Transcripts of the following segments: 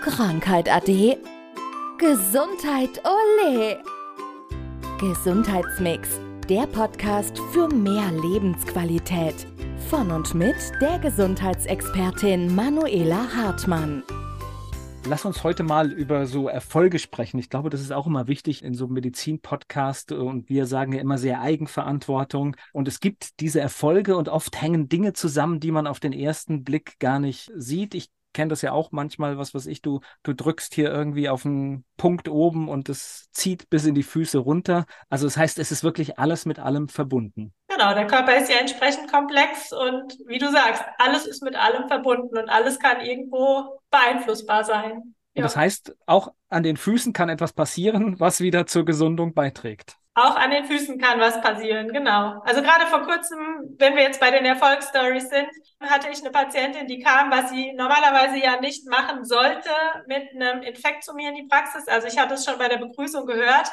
Krankheit ade. Gesundheit ole. Gesundheitsmix, der Podcast für mehr Lebensqualität. Von und mit der Gesundheitsexpertin Manuela Hartmann. Lass uns heute mal über so Erfolge sprechen. Ich glaube, das ist auch immer wichtig in so einem Medizin-Podcast und wir sagen ja immer sehr Eigenverantwortung. Und es gibt diese Erfolge und oft hängen Dinge zusammen, die man auf den ersten Blick gar nicht sieht. Ich kenne das ja auch manchmal, was weiß ich, du, du drückst hier irgendwie auf einen Punkt oben und es zieht bis in die Füße runter. Also das heißt, es ist wirklich alles mit allem verbunden. Genau, der Körper ist ja entsprechend komplex und wie du sagst, alles ist mit allem verbunden und alles kann irgendwo beeinflussbar sein. Ja. Und das heißt, auch an den Füßen kann etwas passieren, was wieder zur Gesundung beiträgt. Auch an den Füßen kann was passieren, genau. Also gerade vor kurzem, wenn wir jetzt bei den Erfolgsstories sind, hatte ich eine Patientin, die kam, was sie normalerweise ja nicht machen sollte, mit einem Infekt zu mir in die Praxis. Also ich hatte es schon bei der Begrüßung gehört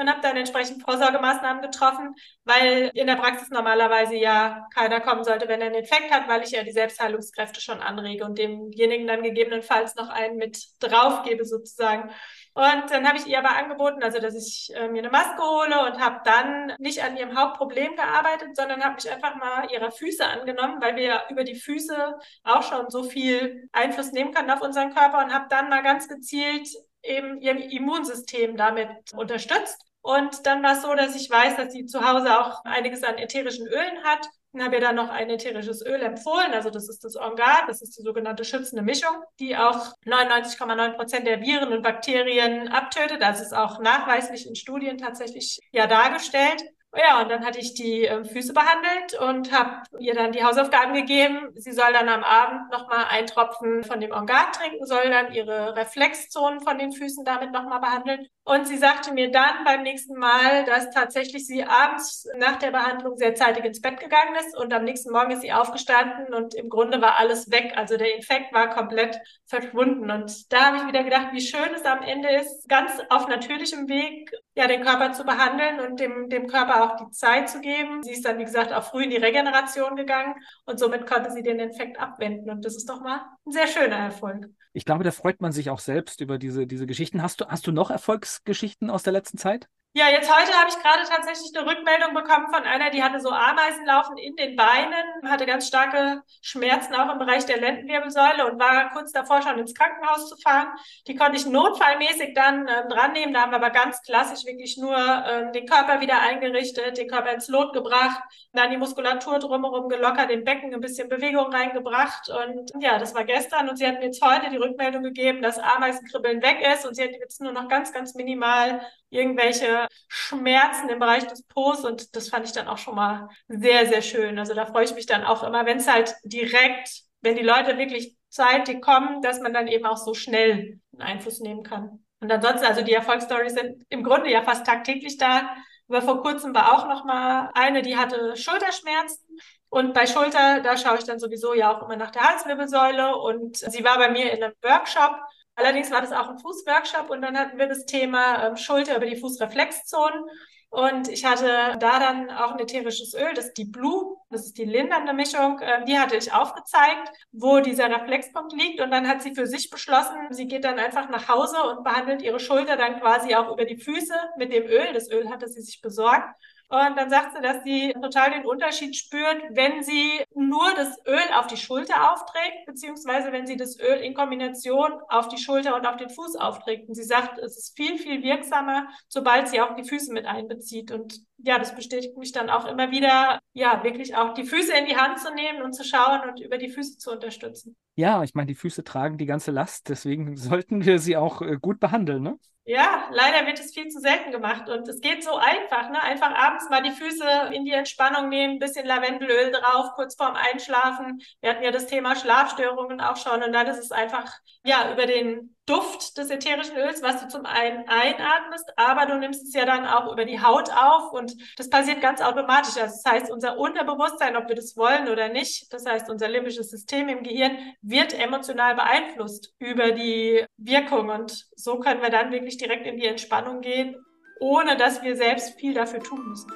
und habe dann entsprechend Vorsorgemaßnahmen getroffen, weil in der Praxis normalerweise ja keiner kommen sollte, wenn er einen Infekt hat, weil ich ja die Selbstheilungskräfte schon anrege und demjenigen dann gegebenenfalls noch einen mit draufgebe sozusagen. Und dann habe ich ihr aber angeboten, also dass ich äh, mir eine Maske hole und habe dann nicht an ihrem Hauptproblem gearbeitet, sondern habe mich einfach mal ihrer Füße angenommen, weil wir ja über die Füße auch schon so viel Einfluss nehmen können auf unseren Körper und habe dann mal ganz gezielt eben ihr Immunsystem damit unterstützt. Und dann war es so, dass ich weiß, dass sie zu Hause auch einiges an ätherischen Ölen hat und habe ihr dann noch ein ätherisches Öl empfohlen. Also das ist das Ongat, das ist die sogenannte schützende Mischung, die auch 99,9 Prozent der Viren und Bakterien abtötet. Das ist auch nachweislich in Studien tatsächlich ja dargestellt. Ja, und dann hatte ich die äh, Füße behandelt und habe ihr dann die Hausaufgaben gegeben. Sie soll dann am Abend nochmal einen Tropfen von dem Ongat trinken, soll dann ihre Reflexzonen von den Füßen damit nochmal behandeln. Und sie sagte mir dann beim nächsten Mal, dass tatsächlich sie abends nach der Behandlung sehr zeitig ins Bett gegangen ist und am nächsten Morgen ist sie aufgestanden und im Grunde war alles weg. Also der Infekt war komplett verschwunden. Und da habe ich wieder gedacht, wie schön es am Ende ist, ganz auf natürlichem Weg ja, den Körper zu behandeln und dem, dem Körper auch die Zeit zu geben. Sie ist dann, wie gesagt, auch früh in die Regeneration gegangen und somit konnte sie den Infekt abwenden. Und das ist doch mal ein sehr schöner Erfolg. Ich glaube, da freut man sich auch selbst über diese, diese Geschichten. Hast du, hast du noch Erfolgsgeschichten aus der letzten Zeit? Ja, jetzt heute habe ich gerade tatsächlich eine Rückmeldung bekommen von einer, die hatte so Ameisen laufen in den Beinen, hatte ganz starke Schmerzen auch im Bereich der Lendenwirbelsäule und war kurz davor schon ins Krankenhaus zu fahren. Die konnte ich notfallmäßig dann ähm, dran nehmen. Da haben wir aber ganz klassisch wirklich nur ähm, den Körper wieder eingerichtet, den Körper ins Lot gebracht, dann die Muskulatur drumherum gelockert, den Becken ein bisschen Bewegung reingebracht. Und ja, das war gestern und sie hat mir jetzt heute die Rückmeldung gegeben, dass Ameisenkribbeln weg ist und sie hat jetzt nur noch ganz, ganz minimal irgendwelche Schmerzen im Bereich des Po's und das fand ich dann auch schon mal sehr, sehr schön. Also da freue ich mich dann auch immer, wenn es halt direkt, wenn die Leute wirklich zeitig kommen, dass man dann eben auch so schnell einen Einfluss nehmen kann. Und ansonsten, also die Erfolgsstories sind im Grunde ja fast tagtäglich da. Aber vor kurzem war auch noch mal eine, die hatte Schulterschmerzen. Und bei Schulter, da schaue ich dann sowieso ja auch immer nach der Halswirbelsäule. Und sie war bei mir in einem Workshop Allerdings war das auch ein Fußworkshop und dann hatten wir das Thema ähm, Schulter über die Fußreflexzonen. Und ich hatte da dann auch ein ätherisches Öl, das ist die Blue, das ist die lindernde Mischung, äh, die hatte ich aufgezeigt, wo dieser Reflexpunkt liegt. Und dann hat sie für sich beschlossen, sie geht dann einfach nach Hause und behandelt ihre Schulter dann quasi auch über die Füße mit dem Öl. Das Öl hatte sie sich besorgt. Und dann sagt sie, dass sie total den Unterschied spürt, wenn sie nur das Öl auf die Schulter aufträgt, beziehungsweise wenn sie das Öl in Kombination auf die Schulter und auf den Fuß aufträgt. Und sie sagt, es ist viel, viel wirksamer, sobald sie auch die Füße mit einbezieht. Und ja, das bestätigt mich dann auch immer wieder, ja, wirklich auch die Füße in die Hand zu nehmen und zu schauen und über die Füße zu unterstützen. Ja, ich meine, die Füße tragen die ganze Last, deswegen sollten wir sie auch äh, gut behandeln, ne? Ja, leider wird es viel zu selten gemacht und es geht so einfach, ne? Einfach abends mal die Füße in die Entspannung nehmen, ein bisschen Lavendelöl drauf, kurz vorm Einschlafen. Wir hatten ja das Thema Schlafstörungen auch schon und dann ist es einfach, ja, über den Duft des ätherischen Öls, was du zum einen einatmest, aber du nimmst es ja dann auch über die Haut auf und das passiert ganz automatisch. Also das heißt, unser Unterbewusstsein, ob wir das wollen oder nicht, das heißt, unser limbisches System im Gehirn wird emotional beeinflusst über die Wirkung und so können wir dann wirklich direkt in die Entspannung gehen, ohne dass wir selbst viel dafür tun müssen.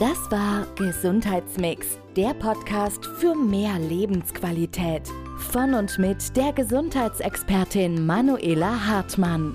Das war Gesundheitsmix, der Podcast für mehr Lebensqualität Von und mit der Gesundheitsexpertin Manuela Hartmann.